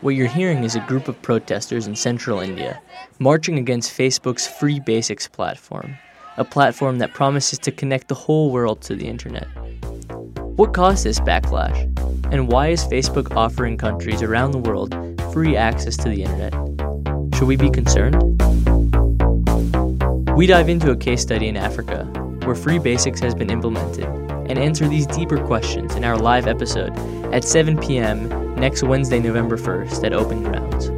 What you're hearing is a group of protesters in central India marching against Facebook's Free Basics platform, a platform that promises to connect the whole world to the internet. What caused this backlash? And why is Facebook offering countries around the world free access to the internet? Should we be concerned? We dive into a case study in Africa where Free Basics has been implemented and answer these deeper questions in our live episode at 7 p.m. next Wednesday, November 1st at Open Grounds.